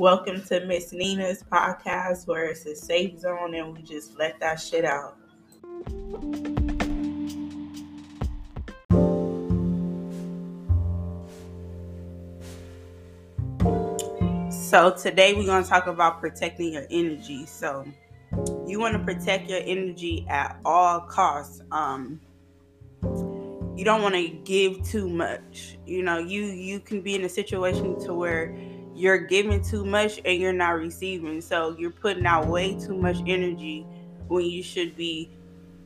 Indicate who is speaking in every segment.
Speaker 1: Welcome to Miss Nina's podcast, where it's a safe zone and we just let that shit out. So, today we're going to talk about protecting your energy. So, you want to protect your energy at all costs. Um, you don't want to give too much. You know, you you can be in a situation to where you're giving too much and you're not receiving. So you're putting out way too much energy when you should be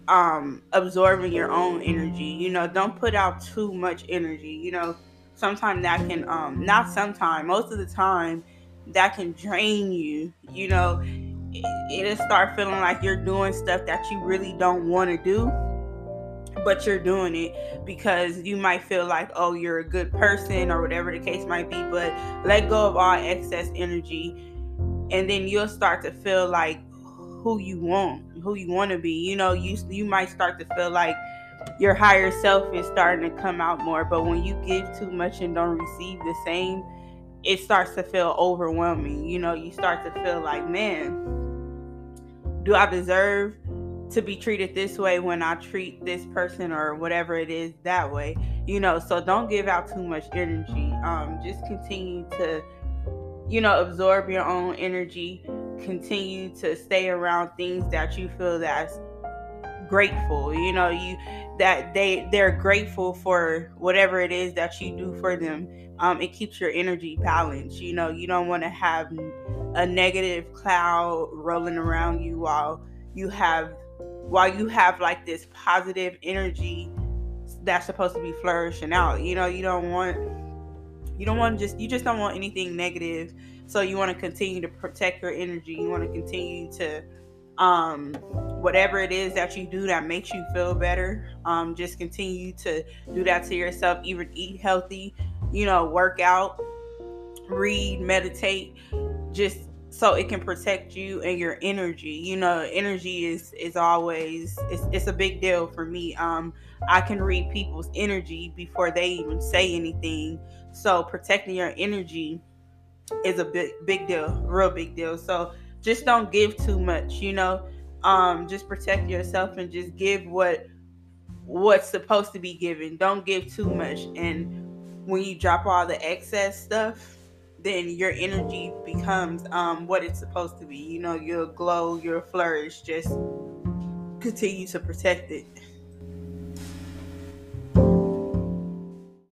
Speaker 1: um absorbing your own energy. You know, don't put out too much energy. You know, sometimes that can um not sometimes, most of the time that can drain you. You know, it, it'll start feeling like you're doing stuff that you really don't want to do but you're doing it because you might feel like, oh, you're a good person or whatever the case might be. But let go of all excess energy, and then you'll start to feel like who you want, who you want to be. You know, you you might start to feel like your higher self is starting to come out more. But when you give too much and don't receive the same, it starts to feel overwhelming. You know, you start to feel like, man, do I deserve to be treated this way when I treat this person or whatever it is that way. You know, so don't give out too much energy. Um, just continue to, you know, absorb your own energy. Continue to stay around things that you feel that's grateful. You know, you that they they're grateful for whatever it is that you do for them. Um, it keeps your energy balanced. You know, you don't want to have a negative cloud rolling around you while you have while you have like this positive energy that's supposed to be flourishing out. You know, you don't want you don't want just you just don't want anything negative. So you want to continue to protect your energy. You want to continue to um whatever it is that you do that makes you feel better. Um just continue to do that to yourself. Even eat healthy, you know, work out, read, meditate. Just so it can protect you and your energy. You know energy is is always it's, it's a big deal for me. Um i can read people's energy before they even say anything. So protecting your energy is a big big deal real big deal. So just don't give too much you know? Um just protect yourself and just give what what's supposed to be given. Don't give too much. And when you drop all the excess stuff then your energy becomes um, what it's supposed to be. You know, you'll glow, you'll flourish. Just continue to protect it.